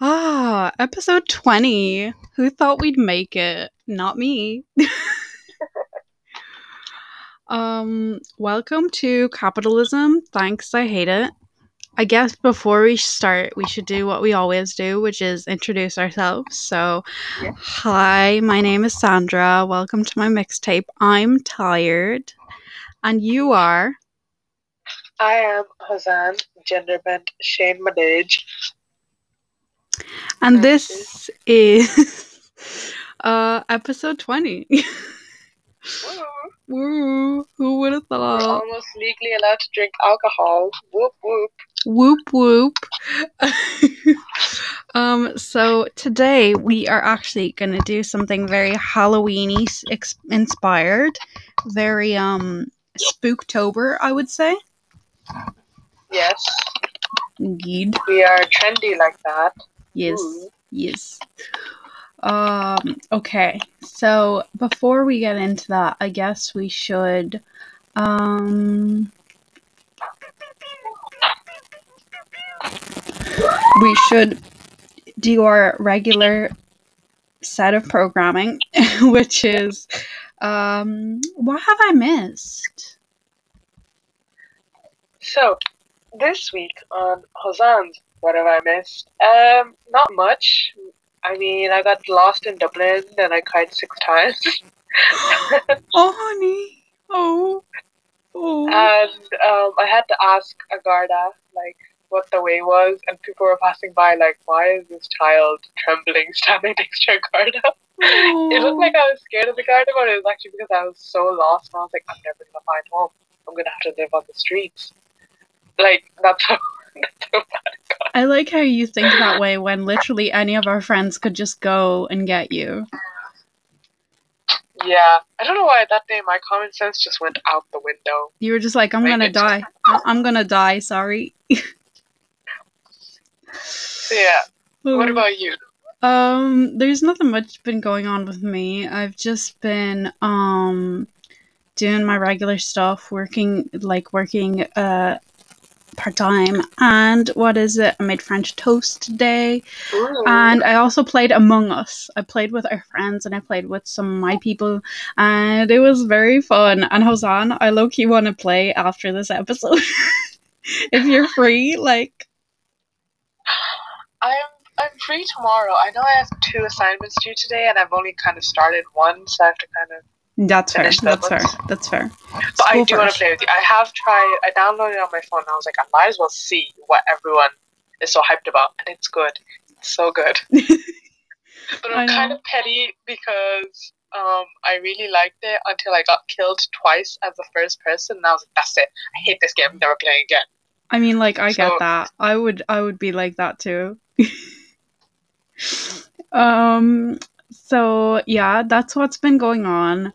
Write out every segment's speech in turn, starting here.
Ah, episode 20. Who thought we'd make it? Not me. um, welcome to capitalism. Thanks, I hate it. I guess before we start, we should do what we always do, which is introduce ourselves. So, Yeah. hi, my name is Sandra. Welcome to my mixtape. I'm tired. And you are. I am Hosan, gender bent Shane Madej. And this is uh episode 20. Woo, who would have We're thought? almost legally allowed to drink alcohol. Whoop whoop. Whoop whoop. um so today we are actually going to do something very Halloweeny ex- inspired, very um spooktober, I would say. Yes, Indeed. we are trendy like that. Yes. Yes. Um, okay. So before we get into that, I guess we should um we should do our regular set of programming, which is um what have I missed? So, this week on Hosan's What Have I Missed? Um, not much. I mean, I got lost in Dublin and I cried six times. Oh honey. Oh. Oh. and um, I had to ask a Garda, like, what the way was, and people were passing by, like, why is this child trembling standing next to a Garda? It looked like I was scared of the Garda, but it was actually because I was so lost, and I was like, I'm never gonna find home. I'm gonna have to live on the streets. Like, that's how, that's how bad it got. I like how you think that way when literally any of our friends could just go and get you. Yeah, I don't know why that day my common sense just went out the window. You were just like, I'm Make gonna die. I'm gonna die. Sorry. So, yeah, what about you? Um, there's nothing much been going on with me. I've just been um doing my regular stuff, working like working uh part time. And what is it? I made French toast today. Ooh. And I also played Among Us. I played with our friends and I played with some of my people, and it was very fun. And Hosan, I low key want to play after this episode. if you're free, like, I'm I'm free tomorrow. I know I have two assignments due today, and I've only kind of started one, so I have to kind of. That's fair. That's fair. That's fair. But I School do want to play with you. I have tried. I downloaded it on my phone. and I was like, I might as well see what everyone is so hyped about, and it's good. It's so good. But I I'm kind of petty because um I really liked it until I got killed twice as the first person, and I was like, that's it. I hate this game. I'm never playing again. I mean, like, I get that. I would, I would be like that too. um. So yeah, that's what's been going on.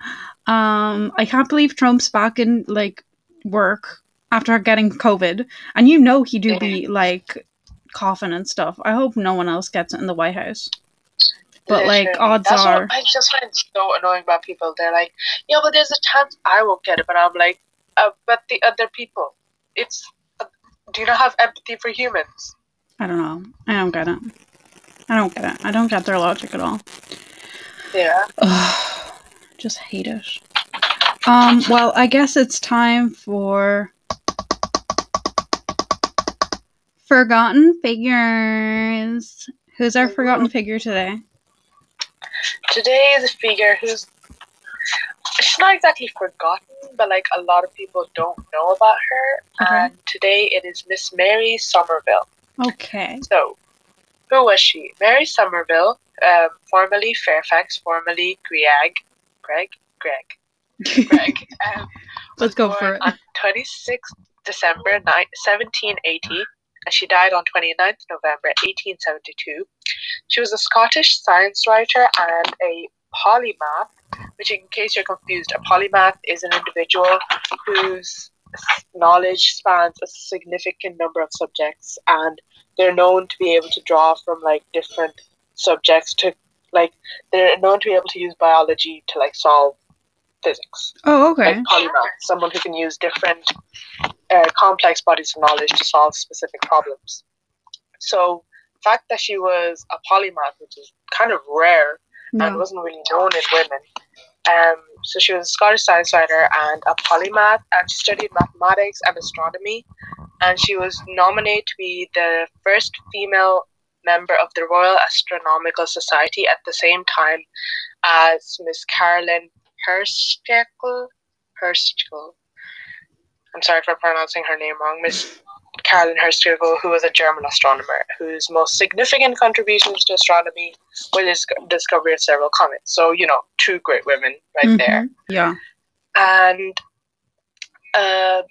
Um. I can't believe Trump's back in like work after getting COVID, and you know he do be like coughing and stuff. I hope no one else gets it in the White House. But like, odds That's are, I just find it so annoying about people. They're like, yeah, but there's a chance I won't get it. But I'm like, uh, but the other people. It's. Uh, do you not have empathy for humans? I don't know. I don't get it. I don't get it. I don't get their logic at all. Yeah. Ugh, just hate it. Um, well, I guess it's time for Forgotten Figures. Who's our forgotten figure today? Today is a figure who's. She's not exactly forgotten, but like a lot of people don't know about her. Okay. And today it is Miss Mary Somerville. Okay. So, who was she? Mary Somerville, um, formerly Fairfax, formerly Grieg, Greg, Greg, Greg. Um, Let's go for it. On 26th December ni- 1780, and she died on 29th November 1872. She was a Scottish science writer and a polymath, which, in case you're confused, a polymath is an individual whose knowledge spans a significant number of subjects, and they're known to be able to draw from like different subjects to like they're known to be able to use biology to like solve physics. Oh, okay. Like polymath, someone who can use different uh, complex bodies of knowledge to solve specific problems. So fact that she was a polymath, which is kind of rare Yeah. and wasn't really known in women. Um, so she was a Scottish science writer and a polymath, and she studied mathematics and astronomy. And she was nominated to be the first female member of the Royal Astronomical Society at the same time as Miss Carolyn Herschel. Herschel. I'm sorry for pronouncing her name wrong. Miss Carolyn Herschel, who was a German astronomer, whose most significant contributions to astronomy was the discovery of several comets. So, you know, two great women right there. Mhm. Yeah. And uh,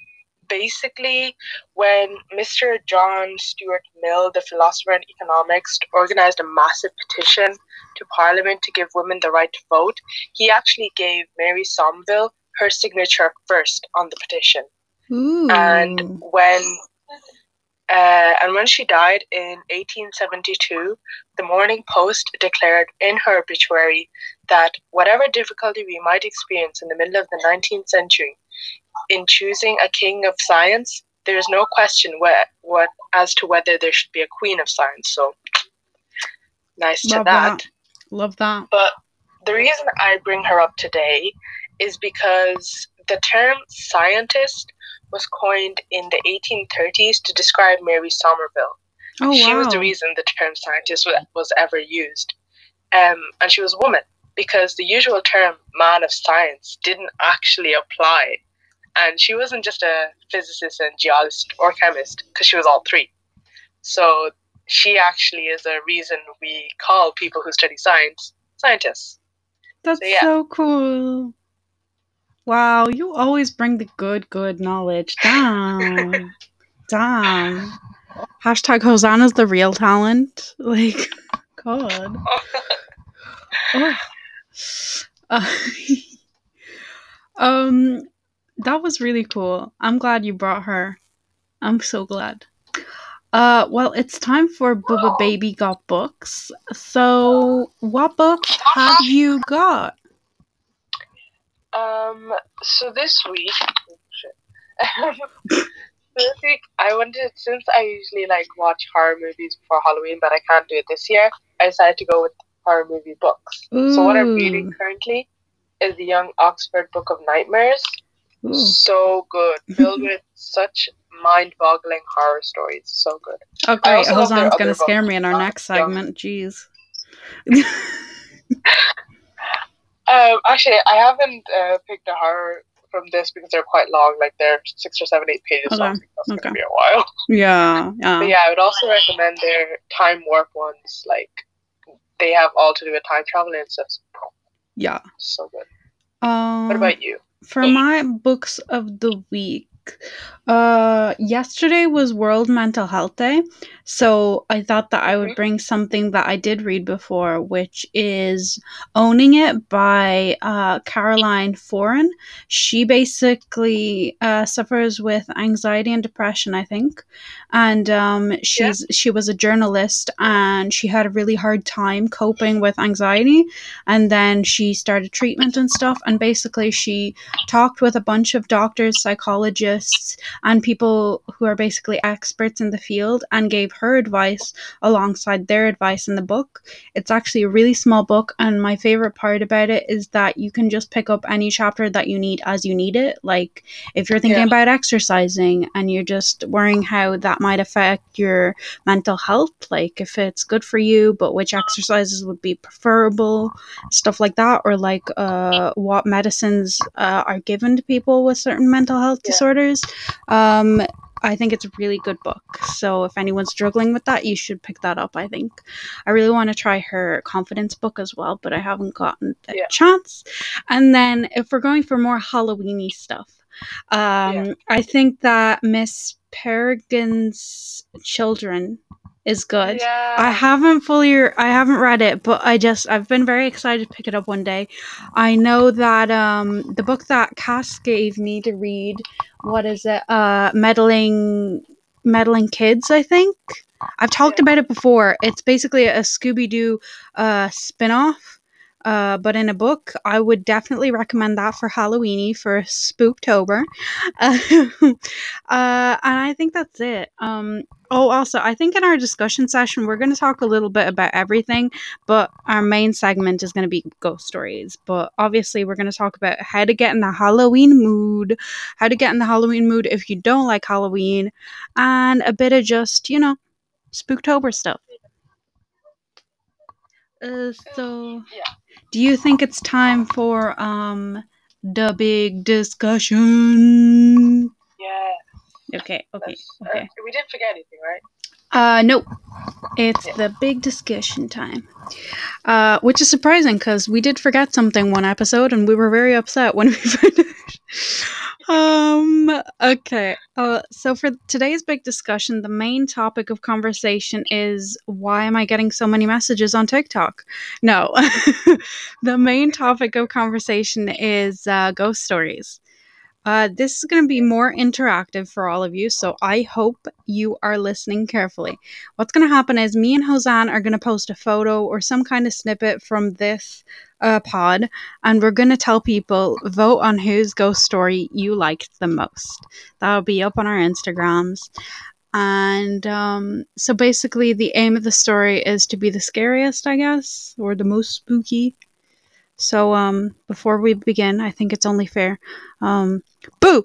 basically, when Mr. John Stuart Mill, the philosopher and economist, organized a massive petition to Parliament to give women the right to vote, he actually gave Mary Somerville her signature first on the petition. Ooh. And when uh, and when she died in 1872, the Morning Post declared in her obituary that whatever difficulty we might experience in the middle of the 19th century in choosing a king of science, there is no question what, what as to whether there should be a queen of science. So nice to Love that. that. Love that. But the reason I bring her up today is because the term scientist was coined in the 1830s to describe Mary Somerville. Oh she wow. was the reason the term scientist wa- was ever used. Um, and she was a woman because the usual term man of science didn't actually apply. And she wasn't just a physicist and geologist or chemist because she was all three. So she actually is a reason we call people who study science scientists. That's So, yeah. so cool. Wow, you always bring the good, good knowledge. Damn. Damn. Hashtag Hosanna's the real talent. Like, God. Oh. Uh, um, that was really cool. I'm glad you brought her. I'm so glad. Uh, well, it's time for Bubba Baby Got Books. So, what books have you got? Um, so this week, this week I wanted since I usually like watch horror movies before Halloween, but I can't do it this year. I decided to go with horror movie books. So what I'm reading currently is the Young Oxford Book of Nightmares. Ooh. So good, filled with such mind-boggling horror stories. So good. Oh, great. also love their going to scare me in our next Young- segment. Jeez. Um, actually, I haven't uh, picked a horror from this because they're quite long. Like they're six or seven, eight pages. So Okay, think that's okay. gonna be a while. Yeah, yeah. But yeah, I would also recommend their time warp ones. Like they have all to do with time travel and stuff. Yeah. So good. Um, What about you? For my books of the week uh yesterday was world mental health day so i thought that i would Mhm. bring something that i did read before which is owning it by uh caroline foran. She basically uh suffers with anxiety and depression i think. And um she's she was a journalist and she had a really hard time coping with anxiety. And then she started treatment and stuff. And basically she talked with a bunch of doctors, psychologists, and people who are basically experts in the field and gave her advice alongside their advice in the book. It's actually a really small book, and my favorite part about it is that you can just pick up any chapter that you need as you need it. Like if you're thinking Yeah. about exercising and you're just worrying how that might affect your mental health, like if it's good for you, but which exercises would be preferable, stuff like that, or like uh, what medicines uh, are given to people with certain mental health Yeah. disorders. Um, I think it's a really good book. So if anyone's struggling with that, you should pick that up. I think I really want to try her confidence book as well, but I haven't gotten the Yeah. chance. And then if we're going for more Halloweeny stuff, um, Yeah. I think that Miss Peregrine's Children is good. Yeah. I haven't fully I haven't read it, but I just I've been very excited to pick it up one day. I know that um the book that Cass gave me to read, what is it? Uh meddling meddling kids, I think. I've talked Yeah. about it before. It's basically a Scooby Doo uh spin-off Uh, but in a book, I would definitely recommend that for Halloweeny for Spooktober. Uh, uh, and I think that's it. Um, oh, also, I think in our discussion session, we're going to talk a little bit about everything, but our main segment is going to be ghost stories. But obviously, we're going to talk about how to get in the Halloween mood, how to get in the Halloween mood if you don't like Halloween, and a bit of just, you know, Spooktober stuff. Uh, so, Yeah. Do you think it's time for um the big discussion? Yeah. Okay, okay, uh, okay. we didn't forget anything, right? Uh, no, it's the big discussion time. Uh, which is surprising because we did forget something one episode and we were very upset when we found out. Um, okay. Uh, so for today's big discussion, the main topic of conversation is why am I getting so many messages on TikTok? No, the main topic of conversation is uh, ghost stories. Uh, this is going to be more interactive for all of you, so I hope you are listening carefully. What's going to happen is me and Hosanne are going to post a photo or some kind of snippet from this uh, pod, and we're going to tell people vote on whose ghost story you liked the most. That'll be up on our Instagrams. And um, so basically, the aim of the story is to be the scariest, I guess, or the most spooky. So um, before we begin, I think it's only fair. Um, boo!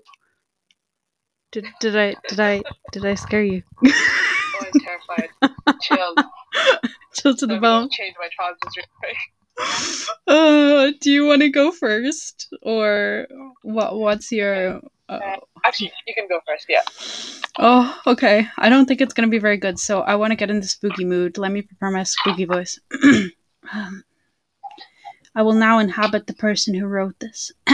Did, did I did I did I scare you? Oh, I'm terrified. Chill. Chill to the bone. change my trousers real quick. Uh, do you want to go first, or what? What's your? Uh, Actually, you can go first. Yeah. oh, okay. I don't think it's gonna be very good, so I want to get in the spooky mood. Let me prepare my spooky voice. um, I will now inhabit the person who wrote this.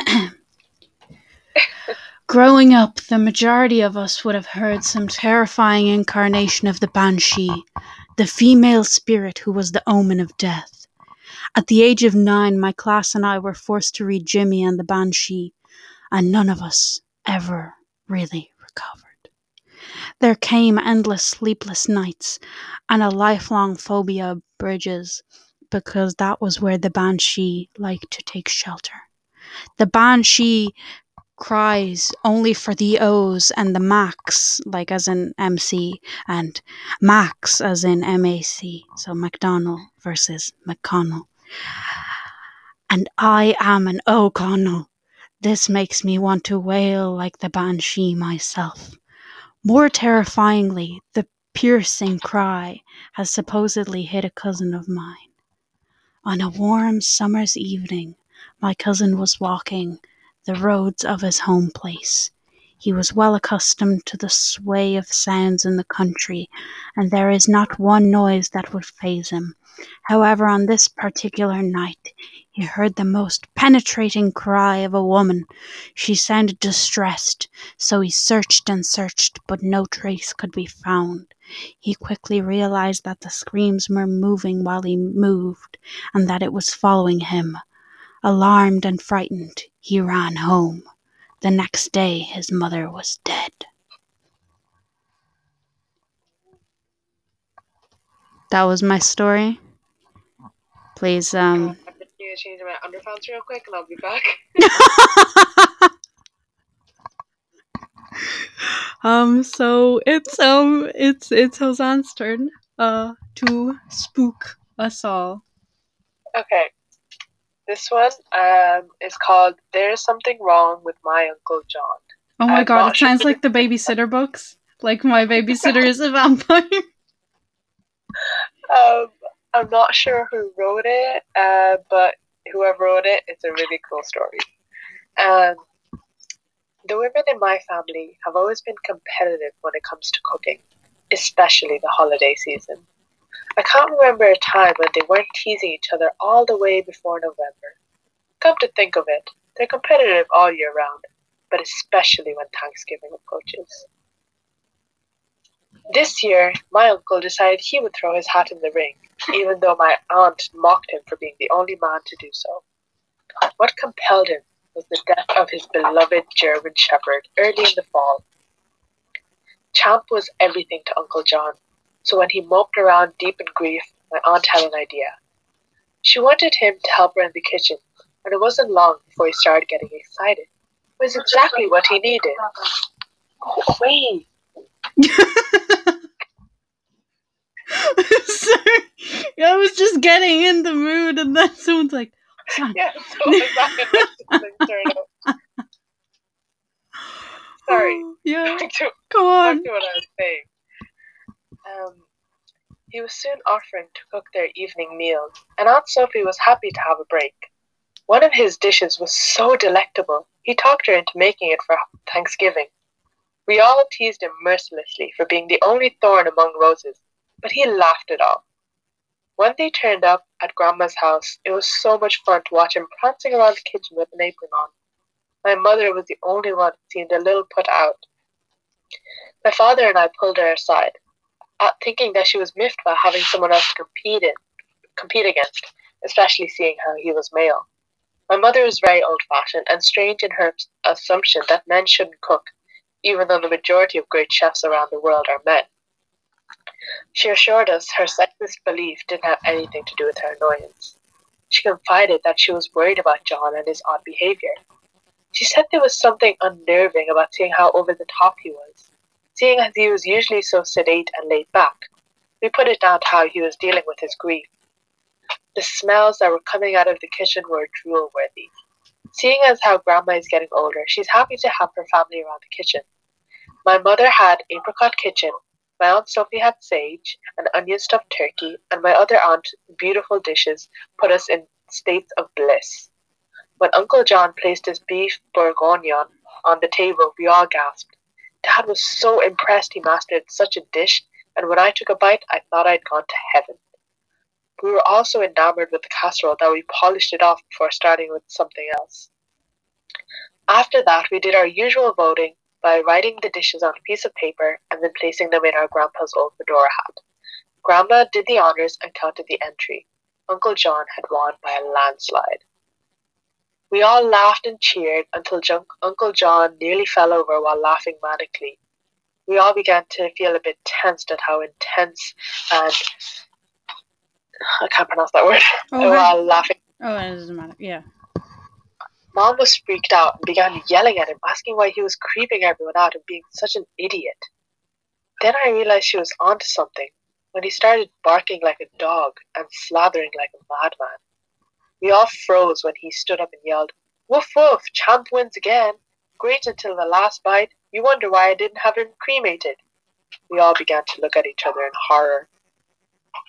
Growing up, the majority of us would have heard some terrifying incarnation of the banshee, the female spirit who was the omen of death. At the age of nine, my class and I were forced to read Jimmy and the Banshee, and none of us ever really recovered. There came endless sleepless nights and a lifelong phobia of bridges, because that was where the Banshee liked to take shelter. The Banshee cries only for the O's and the Max, like as in MC, and Max as in MAC, so McDonald versus McConnell. And I am an O'Connell. This makes me want to wail like the Banshee myself. More terrifyingly, the piercing cry has supposedly hit a cousin of mine. On a warm summer's evening, my cousin was walking the roads of his home place. He was well accustomed to the sway of sounds in the country, and there is not one noise that would faze him. However, on this particular night, he heard the most penetrating cry of a woman. She sounded distressed, so he searched and searched, but no trace could be found. He quickly realized that the screams were moving while he moved, and that it was following him. Alarmed and frightened, he ran home. The next day, his mother was dead. That was my story. Please, um. I'm gonna change my underpants real quick, and I'll be back. um. So it's um. It's it's Hosan's turn. Uh, to spook us all. Okay. This one um is called "There's Something Wrong with My Uncle John." Oh my I'm god! It sounds like the babysitter books. Like my babysitter is a vampire. Um, I'm not sure who wrote it, uh, but whoever wrote it, it's a really cool story. Um, the women in my family have always been competitive when it comes to cooking, especially the holiday season. I can't remember a time when they weren't teasing each other all the way before November. Come to think of it, they're competitive all year round, but especially when Thanksgiving approaches. This year, my uncle decided he would throw his hat in the ring, even though my aunt mocked him for being the only man to do so. What compelled him was the death of his beloved German Shepherd early in the fall. Champ was everything to Uncle John, so when he moped around deep in grief, my aunt had an idea. She wanted him to help her in the kitchen, and it wasn't long before he started getting excited. It was exactly what he needed. Wait. Sorry. I was just getting in the mood, and then someone's like, son. Yeah, so exactly what this turned out. Sorry. Yeah, Back to go back on. to what I was saying. Um, he was soon offering to cook their evening meal, and Aunt Sophie was happy to have a break. One of his dishes was so delectable, he talked her into making it for Thanksgiving. We all teased him mercilessly for being the only thorn among roses, but he laughed it off. When they turned up at Grandma's house, it was so much fun to watch him prancing around the kitchen with an apron on. My mother was the only one who seemed a little put out. My father and I pulled her aside, uh, thinking that she was miffed by having someone else to compete in, compete against, especially seeing how he was male. My mother was very old-fashioned and strange in her assumption that men shouldn't cook, even though the majority of great chefs around the world are men. She assured us her sexist belief didn't have anything to do with her annoyance. She confided that she was worried about John and his odd behavior. She said there was something unnerving about seeing how over the top he was, seeing as he was usually so sedate and laid back. We put it down to how he was dealing with his grief. The smells that were coming out of the kitchen were drool worthy. Seeing as how Grandma is getting older, she's happy to have her family around the kitchen. My mother had apricot kitchen, my aunt Sophie had sage, and onion stuffed turkey, and my other aunt beautiful dishes put us in states of bliss. When Uncle John placed his beef bourguignon on the table, we all gasped. Dad was so impressed he mastered such a dish, and when I took a bite, I thought I'd gone to heaven. We were also enamored with the casserole that we polished it off before starting with something else. After that, we did our usual voting by writing the dishes on a piece of paper and then placing them in our grandpa's old fedora hat. Grandma did the honors and counted the entry. Uncle John had won by a landslide. We all laughed and cheered until Jun- Uncle John nearly fell over while laughing manically. We all began to feel a bit tensed at how intense and I can't pronounce that word. Oh, while laughing oh, it doesn't matter. Yeah. Mom was freaked out and began yelling at him, asking why he was creeping everyone out and being such an idiot. Then I realized she was onto something when he started barking like a dog and slathering like a madman. We all froze when he stood up and yelled, Woof woof, Champ wins again. Great until the last bite. You wonder why I didn't have him cremated. We all began to look at each other in horror.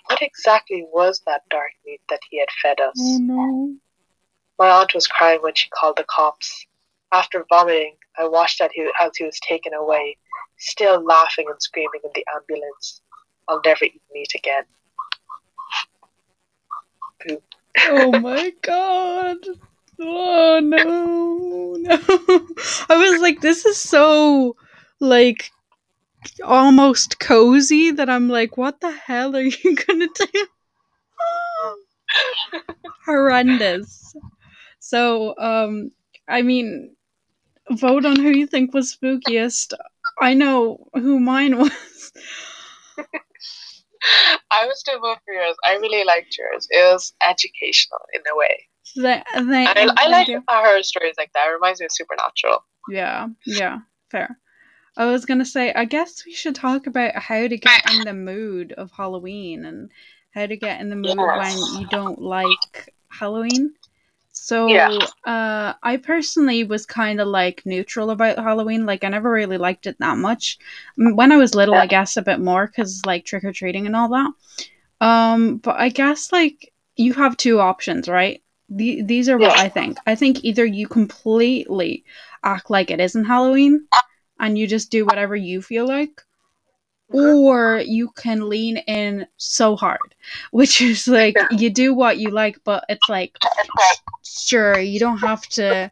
What exactly was that dark meat that he had fed us? No. My aunt was crying when she called the cops. After vomiting, I watched as he, as he was taken away, still laughing and screaming in the ambulance. I'll never eat meat again. Poop. Oh my god. Oh no. No. I was like, this is so like almost cozy that I'm like, what the hell are you gonna do? Horrendous. So, um, I mean, vote on who you think was spookiest. I know who mine was. I was still vote for yours. I really liked yours. It was educational in a way. They, they, I, I like horror stories like that. It reminds me of Supernatural. Yeah, yeah, fair. I was gonna say, I guess we should talk about how to get in the mood of Halloween and how to get in the mood Yes. when you don't like Halloween. So, Yeah. uh, I personally was kind of like neutral about Halloween. Like, I never really liked it that much. When I was little, I guess a bit more because like trick or treating and all that. Um, but I guess like you have two options, right? The- these are what. I think. I think either you completely act like it isn't Halloween and you just do whatever you feel like, or you can lean in so hard, which is like Yeah. you do what you like, but it's like sure you don't have to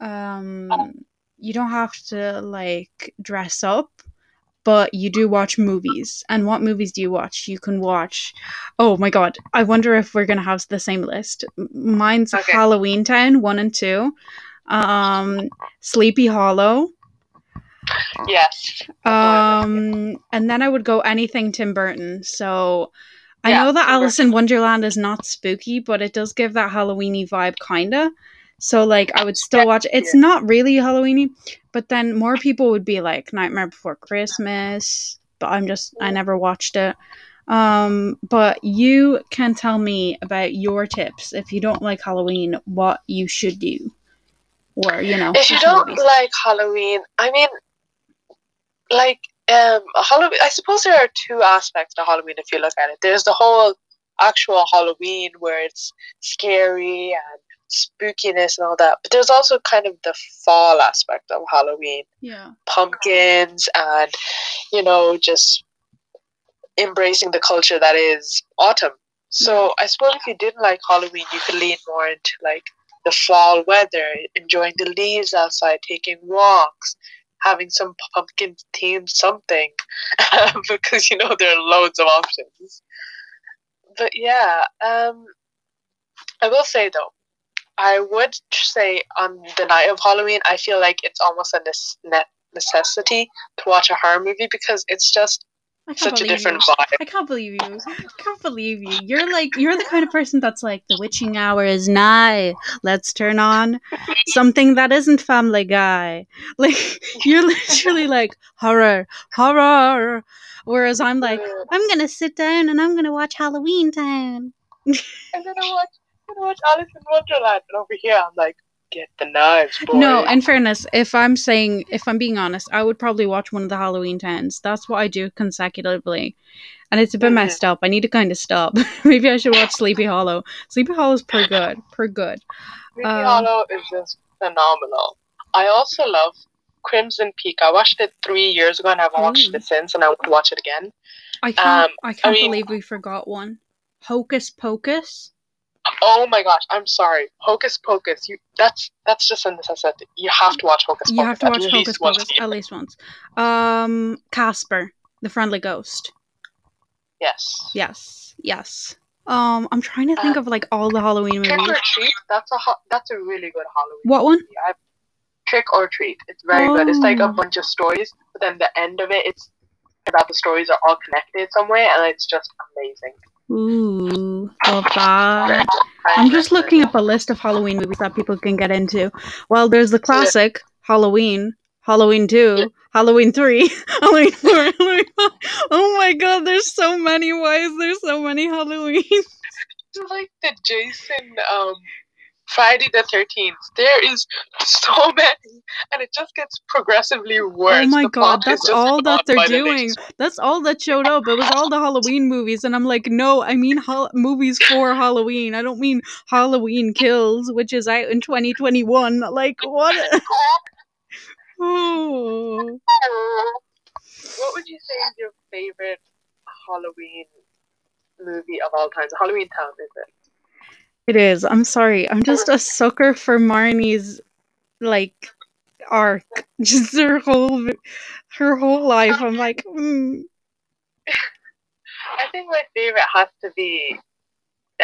um you don't have to like dress up but you do watch movies and what movies do you watch you can watch oh my god i wonder if we're gonna have the same list mine's Okay. halloween town 1 and 2 um sleepy hollow Yes. um and then i would go anything tim burton so I Yeah, know that so Alice in Wonderland is not spooky, but it does give that Halloweeny vibe, kinda. So like, I would still watch. It's not really Halloweeny, but then more people would be like Nightmare Before Christmas. But I'm just, I never watched it. Um, but you can tell me about your tips if you don't like Halloween, what you should do, or you know, If you don't movies. like Halloween, I mean, like um, Halloween. I suppose there are two aspects to Halloween if you look at it. There's the whole actual Halloween where it's scary and spookiness and all that, but there's also kind of the fall aspect of Halloween, yeah, pumpkins and you know just embracing the culture that is autumn. So I suppose if you didn't like Halloween, you could lean more into like the fall weather, enjoying the leaves outside, taking walks, having some pumpkin themed something, because you know there are loads of options. But yeah, um, I will say though, I would say on the night of Halloween, I feel like it's almost a ne- necessity to watch a horror movie because it's just such a different you. vibe. I can't believe you. I can't believe you. You're like you're the kind of person that's like the witching hour is nigh. Let's turn on something that isn't Family Guy. Like you're literally like horror, horror. Whereas I'm like I'm gonna sit down and I'm gonna watch Halloween Town. and then I watch, I watch Alice in Wonderland, and over here I'm like, get the knives, boy. No, in fairness, if I'm saying if I'm being honest, I would probably watch one of the Halloween Towns. That's what I do consecutively. And it's a bit messed up. I need to kind of stop. Maybe I should watch Sleepy Hollow. Sleepy Hollow is pretty good. Pretty good. Sleepy um, Hollow is just phenomenal. I also love Crimson Peak. I watched it three years ago, and I haven't watched Ooh. it since, and I want to watch it again. I can't. Um, I can't mean- believe we forgot one. Hocus Pocus. Oh my gosh, I'm sorry. Hocus Pocus. You that's that's just a necessity. You have to watch Hocus Pocus. You have to at watch Hocus Pocus at least once. Um, Casper, the friendly ghost. Yes. Yes, yes. Um, I'm trying to think Uh, of like all the Halloween Trick movies. or Treat. That's a ho- that's a really good Halloween. What one? movie. Trick or Treat. It's very good. It's like a Oh. bunch of stories, but then the end of it, it's about the stories are all connected somewhere, and it's just amazing. Ooh, love that. I'm just looking up a list of Halloween movies that people can get into. Well, there's the classic Halloween, Halloween 2, Halloween 3, Halloween 4, Halloween 5. Oh my god, there's so many. Why is there so many Halloween? Like the Jason um Friday the Thirteenth. There is so many, and it just gets progressively worse. Oh my The god, that's all that they're by the doing. That's all that showed up. It was all the Halloween movies, and I'm like, no, I mean hol- movies for Halloween. I don't mean Halloween Kills, which is out in 2021. Like, what? oh. What would you say is your favorite Halloween movie of all time? Halloween Town, is it? It is. I'm sorry. I'm just a sucker for Marnie's like arc. Just her whole her whole life. I'm like, mm. I think my favorite has to be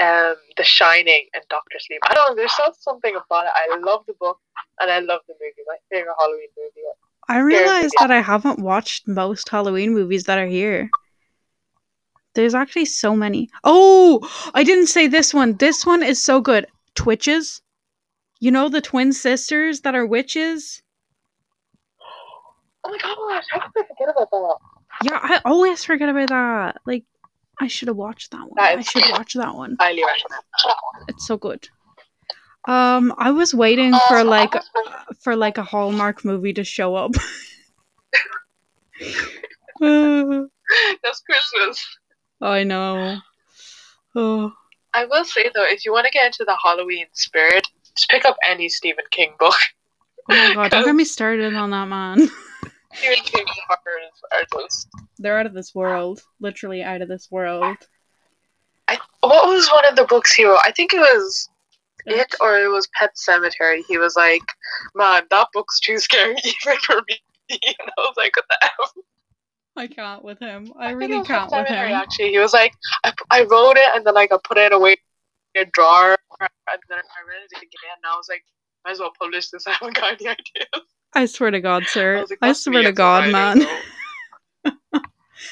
um, The Shining and Doctor Sleep. I don't know. There's just something about it. I love the book and I love the movie. My favorite Halloween movie. I realized that I haven't watched most Halloween movies that are here. There's actually so many. Oh, I didn't say this one. This one is so good. Twitches. You know the twin sisters that are witches? Oh my gosh! How could I forget about that? Yeah, I always forget about that. Like, I should have watched that one. That I should watch that one. Highly recommend. That one. It's so good. Um, I was waiting Oh, for like for like a Hallmark movie to show up. Uh, That's Christmas. I know. Oh, I will say though, if you want to get into the Halloween spirit, just pick up any Stephen King book. oh my god, don't get me started on that man. Stephen King horrors are just. They're out of this world. Literally out of this world. I, what was one of the books he wrote? I think it was it or it was Pet Sematary. He was like, "Man, that book's too scary even for me." And I was like, "What the hell?" I can't with him. I it really can't with him. Actually, he was like, I, I wrote it and then like I put it away in a drawer and then I read it again and I was like, might as well publish this. I haven't got any ideas. I swear to God, I sir. was like, I swear to God, man.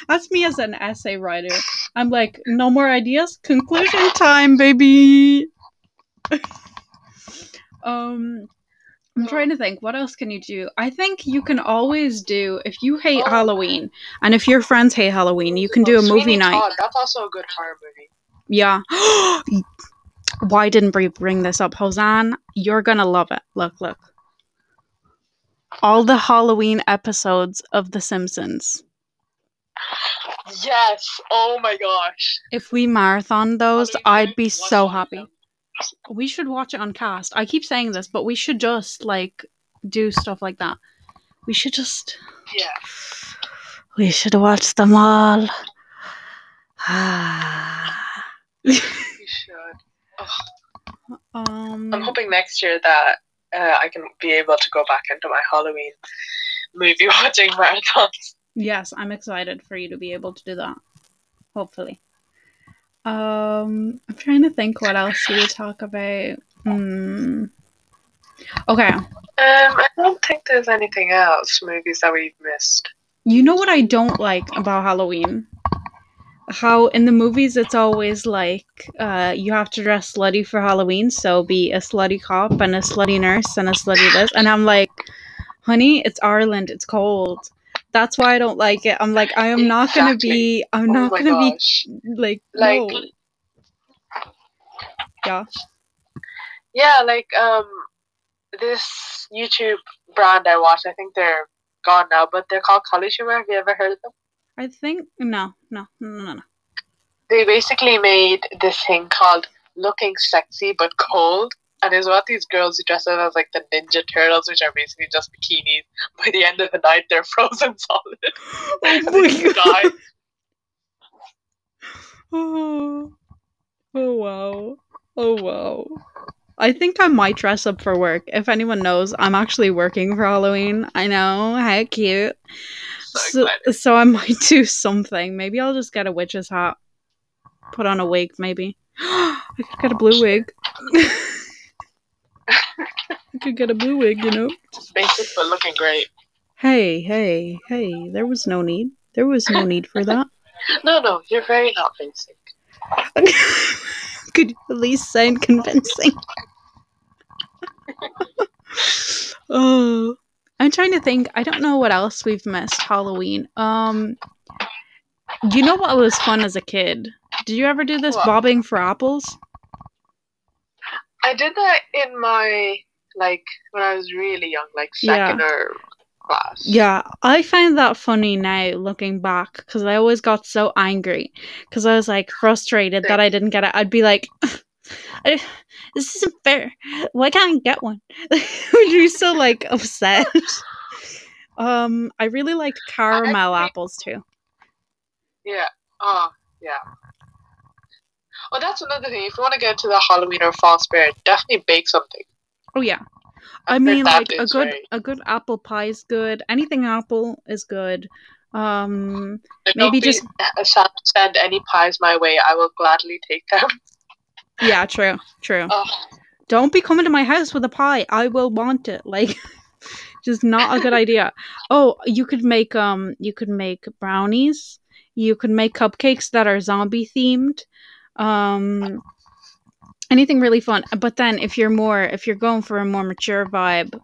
That's me as an essay writer. I'm like, no more ideas. Conclusion time, baby. um, I'm trying to think. What else can you do? I think you can always do if you hate Oh. Halloween, and if your friends hate Halloween, you can do a oh, Sweeney movie night. Todd, That's also a good horror movie. Yeah. Why didn't we bring this up, Hosan? You're gonna love it. Look, look. All the Halloween episodes of The Simpsons. Yes. Oh my gosh. If we marathon those, I'd be so happy. them. We should watch it on cast. I keep saying this, but we should just like do stuff like that. We should just Yeah. we should watch them all. Ah you should. um I'm hoping next year that uh, I can be able to go back into my Halloween movie watching marathons. Yes, I'm excited for you to be able to do that. Hopefully. Um, I'm trying to think what else do we talk about. Hmm. Okay, Um, I don't think there's anything else movies that we've missed. you know what I don't like about Halloween? How in the movies it's always like uh, you have to dress slutty for Halloween, so be a slutty cop and a slutty nurse and a slutty this, and I'm like, honey, it's Ireland, it's cold. That's why I don't like it. I'm like, I am not gonna be. I'm oh not gonna be like Like, no. Yeah. Yeah, like um, this YouTube brand I watch. I think they're gone now, but they're called Humor. Have you ever heard of them? I think no, no, no, no, no. They basically made this thing called looking sexy but cold. And it's about these girls who dress up as like the Ninja Turtles, which are basically just bikinis. By the end of the night, they're frozen solid. Oh my God. die. Oh. oh wow. Oh wow. I think I might dress up for work. If anyone knows, I'm actually working for Halloween. I know, how cute. So So, so I might do something. Maybe I'll just get a witch's hat. Put on a wig, maybe. I could get a blue wig. I could get a blue wig, you know. Just basic but looking great. Hey, hey, hey, there was no need. There was no need for that. No, no, you're very not basic. Could you at least sound convincing? oh, I'm trying to think. I don't know what else we've missed Halloween. Um, you know what was fun as a kid? Did you ever do this What? bobbing for apples? I did that in my like when I was really young, like Yeah. second or class. Yeah, I find that funny now looking back because I always got so angry because I was like frustrated that I didn't get it. I'd be like, I, "This isn't fair. Why can't I get one?" Would you so like upset? um, I really liked caramel actually- apples too. Yeah. Oh, yeah. Oh, that's another thing. If you want to get into the Halloween or fall spirit, definitely bake something. Oh yeah, I mean like a good very- a good apple pie is good. Anything apple is good. Um, But Maybe just- to send any pies my way. I will gladly take them. yeah, true, true. Oh, don't be coming to my house with a pie. I will want it. Like just not a good idea. Oh, you could make um you could make brownies. You could make cupcakes that are zombie themed. Um anything really fun. But then if you're more if you're going for a more mature vibe,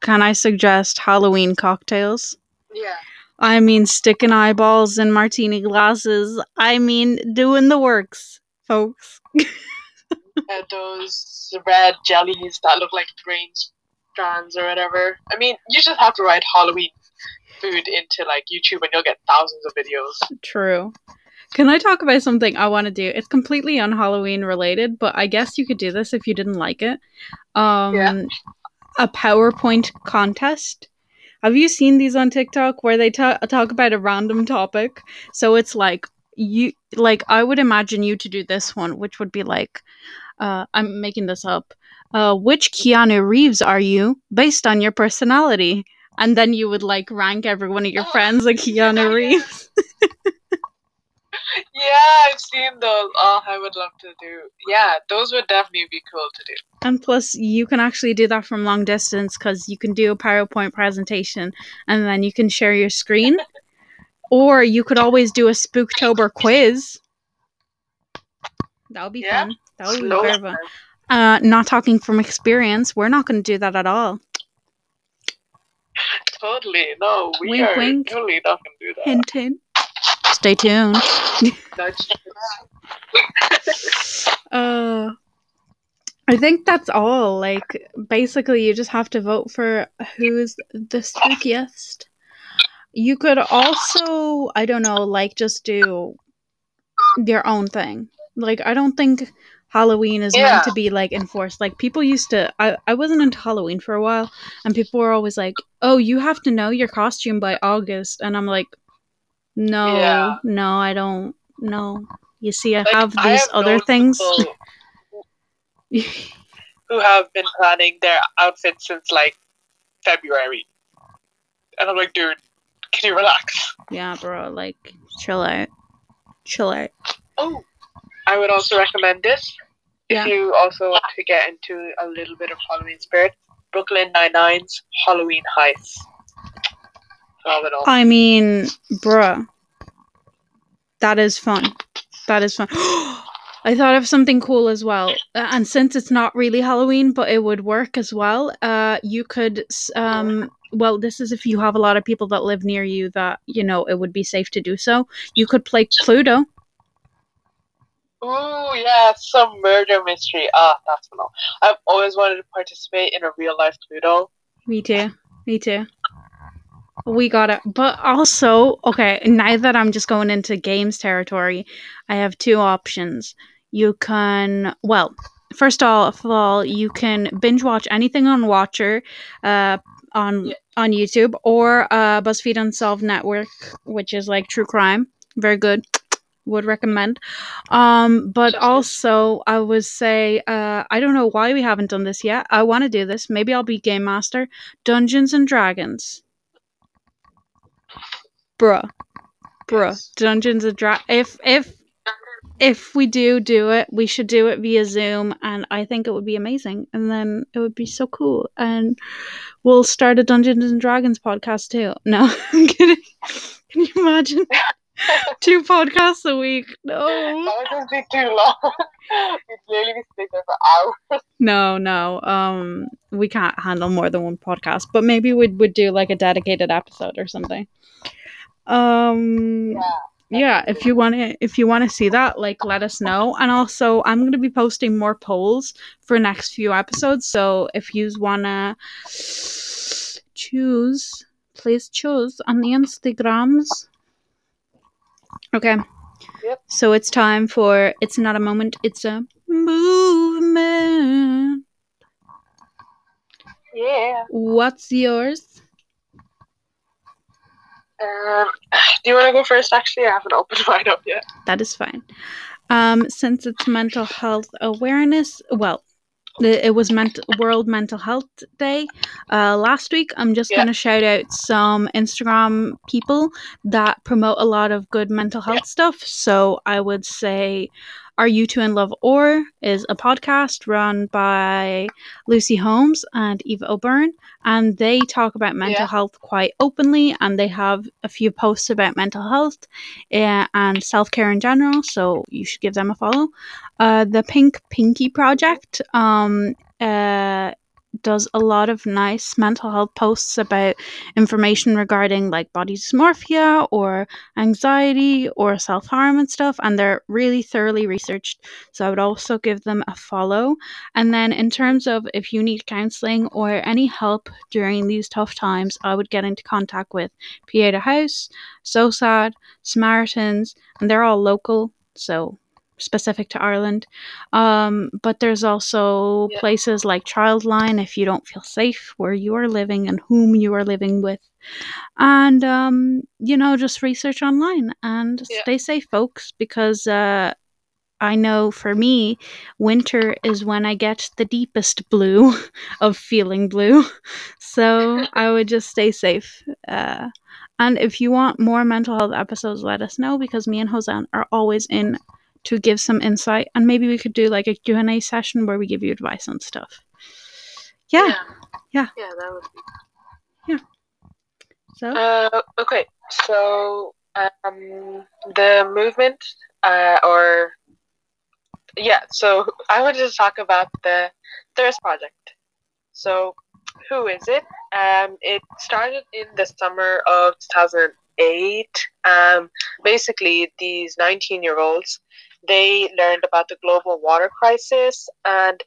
can I suggest Halloween cocktails? yeah. I mean sticking eyeballs in martini glasses. I mean doing the works, folks. Uh, those red jellies that look like green strands or whatever. I mean, you just have to write Halloween food into like YouTube and you'll get thousands of videos. True. Can I talk about something I want to do? It's completely on Halloween related, but I guess you could do this if you didn't like it. Um Yeah. a PowerPoint contest. Have you seen these on TikTok where they ta- talk about a random topic? So it's like you like I would imagine you to do this one, which would be like uh I'm making this up. Uh which Keanu Reeves are you based on your personality? And then you would like rank every one of your Oh, friends like Keanu yeah. Reeves. Yeah, I've seen those. Oh, I would love to do. Yeah, those would definitely be cool to do. And plus, you can actually do that from long distance because you can do a PowerPoint presentation and then you can share your screen. Or you could always do a Spooktober quiz. That would be Yeah. fun. That would be Slow very fun. Uh, not talking from experience, we're not going to do that at all. Totally. No, we Wink, are wink. totally not gonna do that. Hint, hint. Stay tuned. Nudge. Uh, I think that's all. Like, basically, you just have to vote for who's the spookiest. You could also, I don't know, like just do your own thing. Like, I don't think Halloween is Yeah. meant to be like enforced. Like, people used to, I, I wasn't into Halloween for a while, and people were always like, oh, you have to know your costume by August. And I'm like, no, Yeah. no, I don't. No. You see, I Like, have I these have other things. who have been planning their outfits since like February, and I'm like, dude, can you relax? Yeah, bro, like chill out. Chill out. Oh, I would also recommend this if you also want to get into a little bit of Halloween spirit. Brooklyn Nine Nine's Halloween Heist. Phenomenal. I mean, bruh. That is fun. That is fun. I thought of something cool as well. Uh, and since it's not really Halloween, but it would work as well, uh, you could, um, well, this is if you have a lot of people that live near you that, you know, it would be safe to do so. You could play Cluedo. Ooh, yeah, some murder mystery. Ah, that's phenomenal. I've always wanted to participate in a real life Cluedo. Me too. Me too. We got it. But also, okay, now that I'm just going into games territory, I have two options. You can, well, first of all, you can binge watch anything on Watcher, uh, on Yeah. on YouTube, or uh, BuzzFeed Unsolved Network, which is like true crime. Very good. Would recommend. Um, but also, I would say, uh, I don't know why we haven't done this yet. I want to do this. Maybe I'll be game master. Dungeons and Dragons. Bruh. Bruh. Yes. Dungeons and Dragons. If, if, if we do do it, we should do it via Zoom, and I think it would be amazing. And then it would be so cool. And we'll start a Dungeons and Dragons podcast too. No, I'm kidding. Can you imagine? Two podcasts a week. No. That would just be too long. We'd literally be sitting there for hours. No, no. Um, we can't handle more than one podcast, but maybe we'd would do like a dedicated episode or something. Um, Yeah. yeah. If you want to, if you want to see that, like, let us know. And also, I'm gonna be posting more polls for next few episodes. So if you wanna choose, please choose on the Instagrams. Okay. Yep. So it's time for it's not a moment, it's a movement. Yeah. What's yours? Um, do you want to go first? Actually, I haven't opened mine up yet. That is fine. Um, since it's mental health awareness, well, it was ment- World Mental Health Day uh, last week. I'm just Yeah. going to shout out some Instagram people that promote a lot of good mental health stuff. So I would say Are You Two in Love Or is a podcast run by Lucy Holmes and Eva O'Byrne. And they talk about mental Yeah. health quite openly. And they have a few posts about mental health uh, and self care in general. So you should give them a follow. Uh, the Pink Pinky Project um, uh, does a lot of nice mental health posts about information regarding like body dysmorphia or anxiety or self harm and stuff. And they're really thoroughly researched. So I would also give them a follow. And then, in terms of if you need counseling or any help during these tough times, I would get into contact with Pieta House, SOSAD, Samaritans, and they're all local. So specific to Ireland. Um, but there's also Yeah. places like Childline if you don't feel safe where you are living and whom you are living with. And, um, you know, just research online and Yeah. stay safe, folks, because uh, I know for me, winter is when I get the deepest blue of feeling blue. So I would just stay safe. Uh, and if you want more mental health episodes, let us know because me and Hosan are always in to give some insight. And maybe we could do like a Q&A session where we give you advice on stuff. Yeah. Yeah. Yeah, that would be. So Uh, okay, so Um, the movement, uh, or yeah. So I wanted to talk about the Thirst Project. So, who is it? Um, it started in the summer of 2008. Um, basically, these 19 year olds they learned about the global water crisis and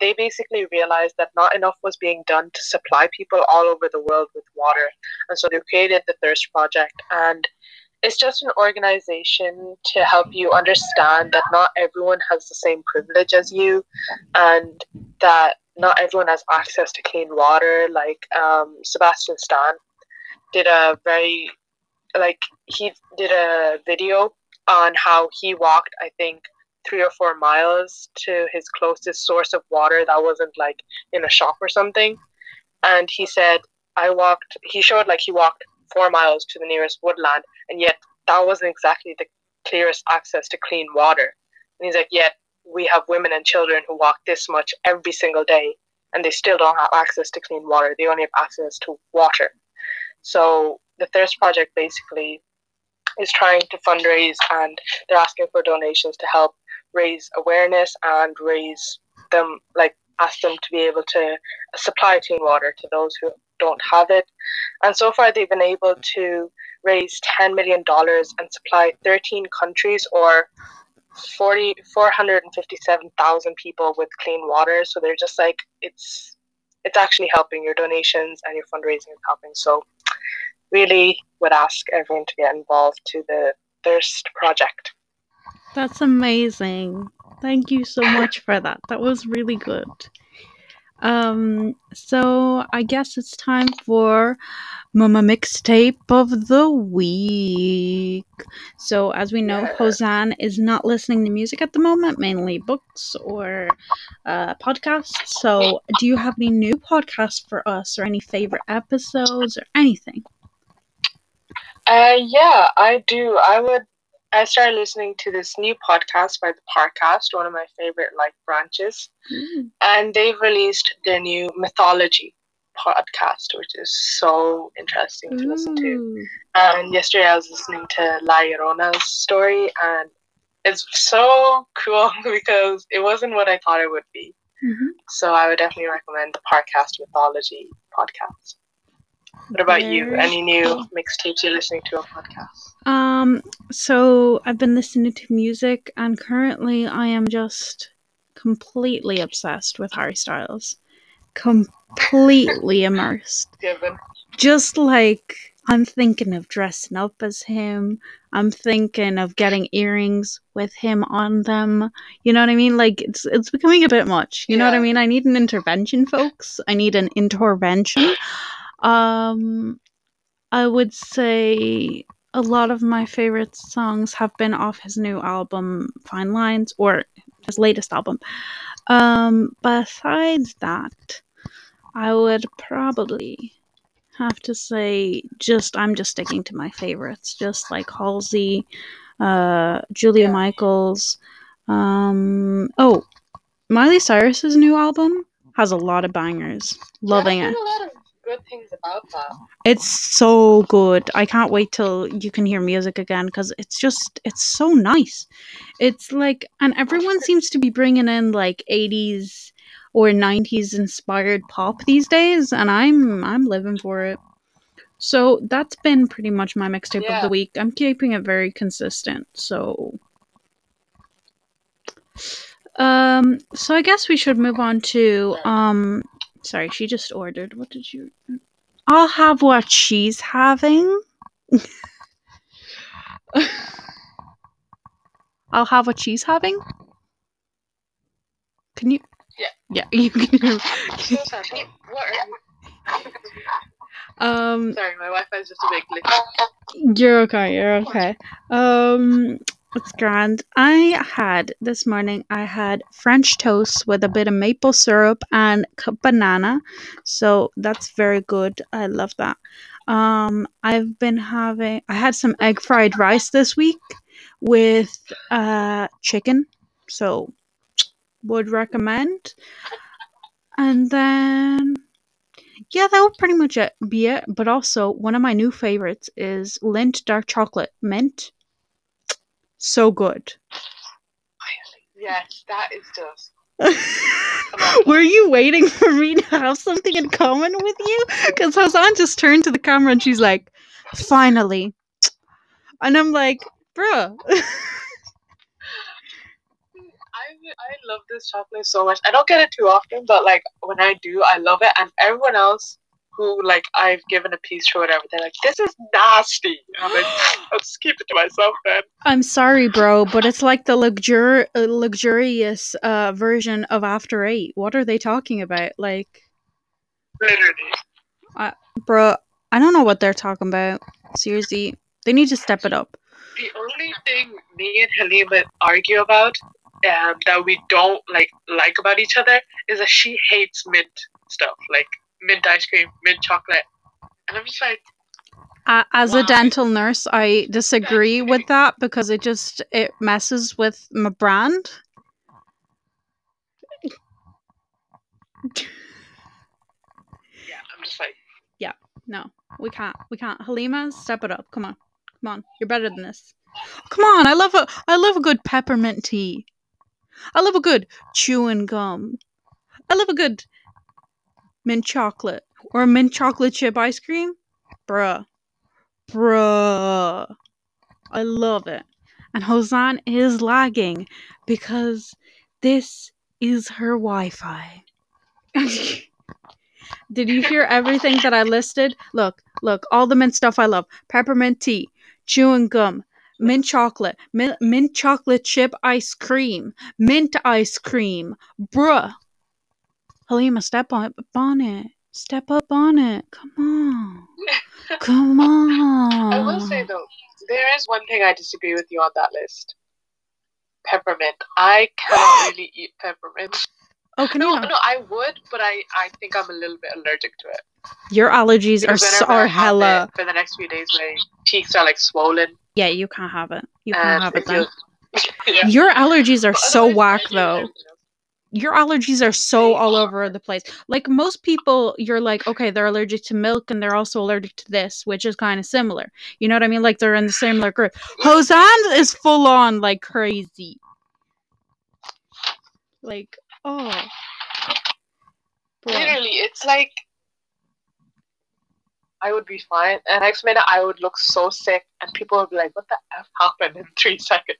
they basically realized that not enough was being done to supply people all over the world with water. And so they created the Thirst Project. And it's just an organization to help you understand that not everyone has the same privilege as you and that not everyone has access to clean water. Like um, Sebastian Stan did a very, like, he did a video on how he walked, I think, three or four miles to his closest source of water that wasn't like in a shop or something. And he said, I walked, he showed like he walked four miles to the nearest woodland, and yet that wasn't exactly the clearest access to clean water. And he's like, yet we have women and children who walk this much every single day, and they still don't have access to clean water. They only have access to water. So the Thirst Project basically is trying to fundraise and they're asking for donations to help raise awareness and raise them like ask them to be able to supply clean water to those who don't have it. And so far they've been able to raise $10 million and supply 13 countries or 40, 457,000 people with clean water. So they're just like, it's, it's actually helping your donations and your fundraising is helping. So really would ask everyone to get involved to the Thirst Project. That's amazing. Thank you so much for that. That was really good. Um, so I guess it's time for Mama Mixtape of the Week. So as we know, Hosan is not listening to music at the moment, mainly books or uh, podcasts. So do you have any new podcasts for us or any favorite episodes or anything? Uh, yeah, I do. I would. I started listening to this new podcast by the Parcast, one of my favorite like branches, Mm. and they've released their new mythology podcast, which is so interesting to listen to. And yesterday I was listening to La Llorona's story, and it's so cool because it wasn't what I thought it would be. Mhm. So I would definitely recommend the Parcast Mythology podcast. What about you? Any new mixtapes you're listening to or podcasts? Um, so I've been listening to music, and currently I am just completely obsessed with Harry Styles. Completely immersed. Given. Just like I'm thinking of dressing up as him. I'm thinking of getting earrings with him on them. You know what I mean? Like it's it's becoming a bit much. You know what I mean? I need an intervention, folks. I need an intervention. Um I would say a lot of my favorite songs have been off his new album Fine Lines or his latest album. Um besides that, I would probably have to say just I'm just sticking to my favorites, just like Halsey, uh Julia Yeah. Michaels. Um oh, Miley Cyrus's new album has a lot of bangers. Loving it. a lot of good things about that. It's so good. I can't wait till you can hear music again because it's just it's so nice. It's like and everyone seems to be bringing in like 80s or 90s inspired pop these days and I'm I'm living for it. So that's been pretty much my mixtape of the week. I'm keeping it very consistent. So um so I guess we should move on to um sorry, she just ordered. What did you I'll have what she's having. I'll have what she's having. Can you? Yeah. Yeah, you can sorry. You? Um, Sorry, my Wi-Fi is just a big glitch. you're okay. You're okay. Um, it's grand. I had this morning. I had French toast with a bit of maple syrup and banana, so that's very good. I love that. Um, I've been having. I had some egg fried rice this week with uh chicken, so would recommend. And then Yeah, that would pretty much it, be it. But also, one of my new favorites is Lindt dark chocolate mint. So good. Yes, that is just. Were you waiting for me to have something in common with you? Because Hassan just turned to the camera and she's like, finally. And I'm like, bruh. I I love this chocolate so much. I don't get it too often, but like when I do, I love it. And everyone else who like I've given a piece to whatever, they're like, "This is nasty." And I'm like, "I'll just keep it to myself then." I'm sorry, bro, but it's like the luxur- uh, luxurious uh, version of After Eight. What are they talking about? Like, Literally, bro, I don't know what they're talking about. Seriously, they need to step it up. the only thing me and Halima argue about, um, that we don't like like about each other is that she hates mint stuff, like mint ice cream, mint chocolate, and I'm just like, Uh, as a dental nurse, I disagree with that because it just it messes with my brand. yeah, I'm just like, Yeah, No, we can't. We can't. Halima, step it up. Come on, come on. You're better than this. Come on. I love a I love a good peppermint tea. I love a good chewing gum. I love a good mint chocolate or mint chocolate chip ice cream. Bruh, bruh. I love it. And Hosan is lagging because this is her Wi-Fi. Did you hear everything that I listed? Look, look, all the mint stuff I love. Peppermint tea, chewing gum, mint chocolate, mint, mint chocolate chip ice cream, mint ice cream. Bruh. Halima, step on, on it. Step up on it. Come on. Come on. I will say though, there is one thing I disagree with you on that list. Peppermint. I cannot really eat peppermint. Oh, can No, not? no, I would, but I, I think I'm a little bit allergic to it. Your allergies are so, are hella. for the next few days, my cheeks are like swollen. Yeah, you can't have it. You can't have it then. feels- yeah. Your allergies are But so whack though. Your allergies are so all over the place. Like most people, you're like, okay, they're allergic to milk and they're also allergic to this, which is kind of similar. You know what I mean? Like they're in the similar group. Hosan is full on like crazy. Like, oh. Literally, it's like I would be fine, and next minute I would look so sick, and people would be like, "What the f happened in three seconds?"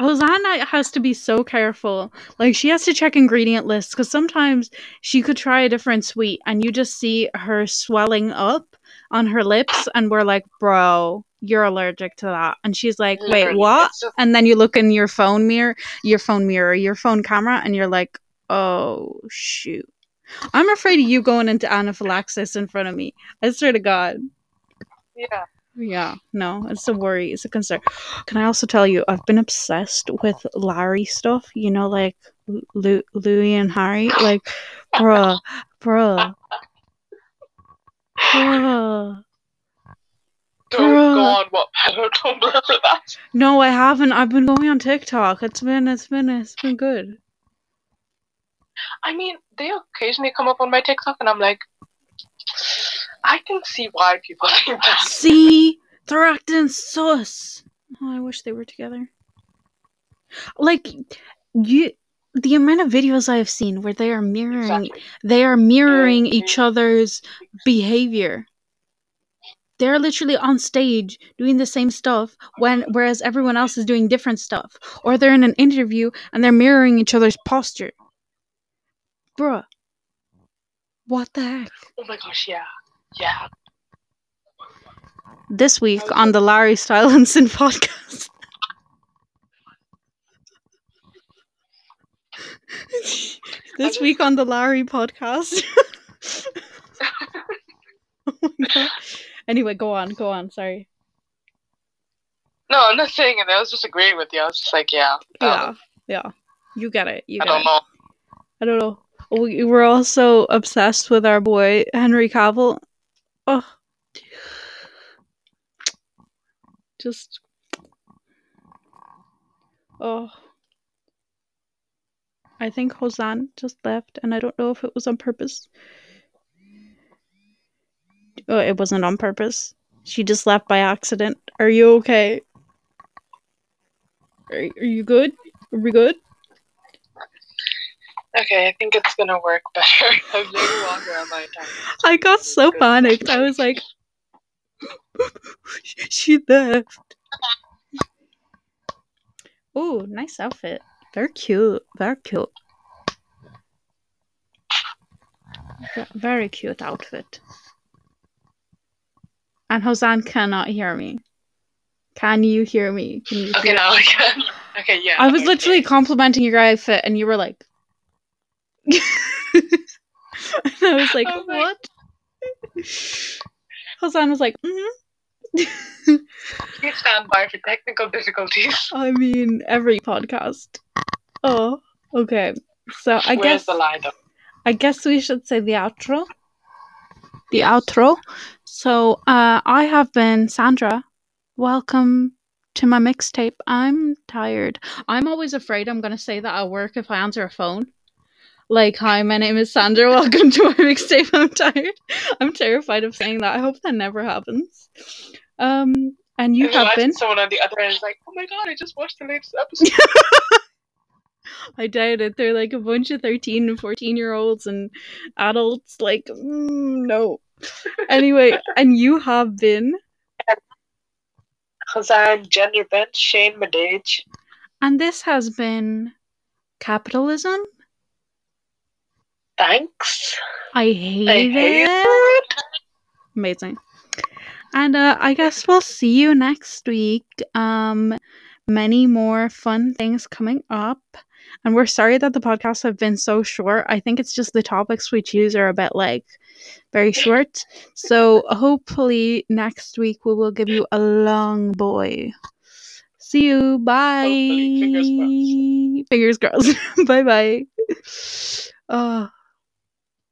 Hosanna has to be so careful. Like she has to check ingredient lists because sometimes she could try a different sweet and you just see her swelling up on her lips and we're like, bro, you're allergic to that. And she's like, wait, what? And then you look in your phone mirror, your phone mirror, your phone camera, and you're like, oh shoot. I'm afraid of you going into anaphylaxis in front of me. I swear to God. yeah. Yeah, no, it's a worry. It's a concern. Can I also tell you, I've been obsessed with Larry stuff. You know, like Lu- Louis and Harry. Like, bruh, bruh, bruh. Don't go on what don't blur that. No, I haven't. I've been going on TikTok. It's been, it's been, it's been good. I mean, they occasionally come up on my TikTok, and I'm like, I can see why people think that. See, they're acting sus. Oh, I wish they were together. Like, you. The amount of videos I have seen where they are mirroring Exactly. they are mirroring Mhm. each other's behavior. They're literally on stage doing the same stuff when whereas everyone else is doing different stuff. Or they're in an interview and they're mirroring each other's posture. Bruh. What the heck? Oh my gosh, yeah, yeah. This week on the Larry Stylinson podcast. this week on the Larry podcast. oh my god. Anyway, go on, go on, sorry. No, I'm not saying it. I was just agreeing with you. I was just like, yeah, Yeah, um, yeah. You get it. You I get don't it. know. I don't know. We were also obsessed with our boy Henry Cavill. Oh, just oh. I think Hosan just left, and I don't know if it was on purpose. Oh, it wasn't on purpose. She just left by accident. Are you okay? Are, are you good? Are we good? Okay, I think it's gonna work better. I'm no longer on my time. I got so panicked. I was like, she left. Oh, nice outfit. Very cute. Very cute. Very cute outfit. And Hosan cannot hear me. Can you hear me? Can you Okay, hear now I can. Okay, yeah. I was okay. literally complimenting your outfit, and you were like, I was like, Oh what? Hosan was like, mm-hmm. Please stand by for technical difficulties. I mean, every podcast. Oh, okay. So I Where's guess the line though? I guess we should say the outro. The outro. So uh, I have been Sandra. Welcome to my mixtape. I'm tired. I'm always afraid I'm gonna say that at work if I answer a phone. Like, hi, my name is Sandra. Welcome to my mixtape. I'm tired. I'm terrified of saying that. I hope that never happens. Um, and you have been. someone on the other end is like, "Oh my god, I just watched the latest episode." I doubt it. They're like a bunch of 13 and 14 year olds and adults. Like, mm, no. Anyway, and you have been. Hazan Gender Bent Shane Madej. And this has been capitalism. Thanks. I hate, I hate it. it. Amazing. And uh, I guess we'll see you next week. Um, many more fun things coming up. And we're sorry that the podcasts have been so short. I think it's just the topics we choose are a bit like very short. So hopefully next week we will give you a long boy. See you. Bye. Fingers crossed. Fingers crossed. bye bye. Oh.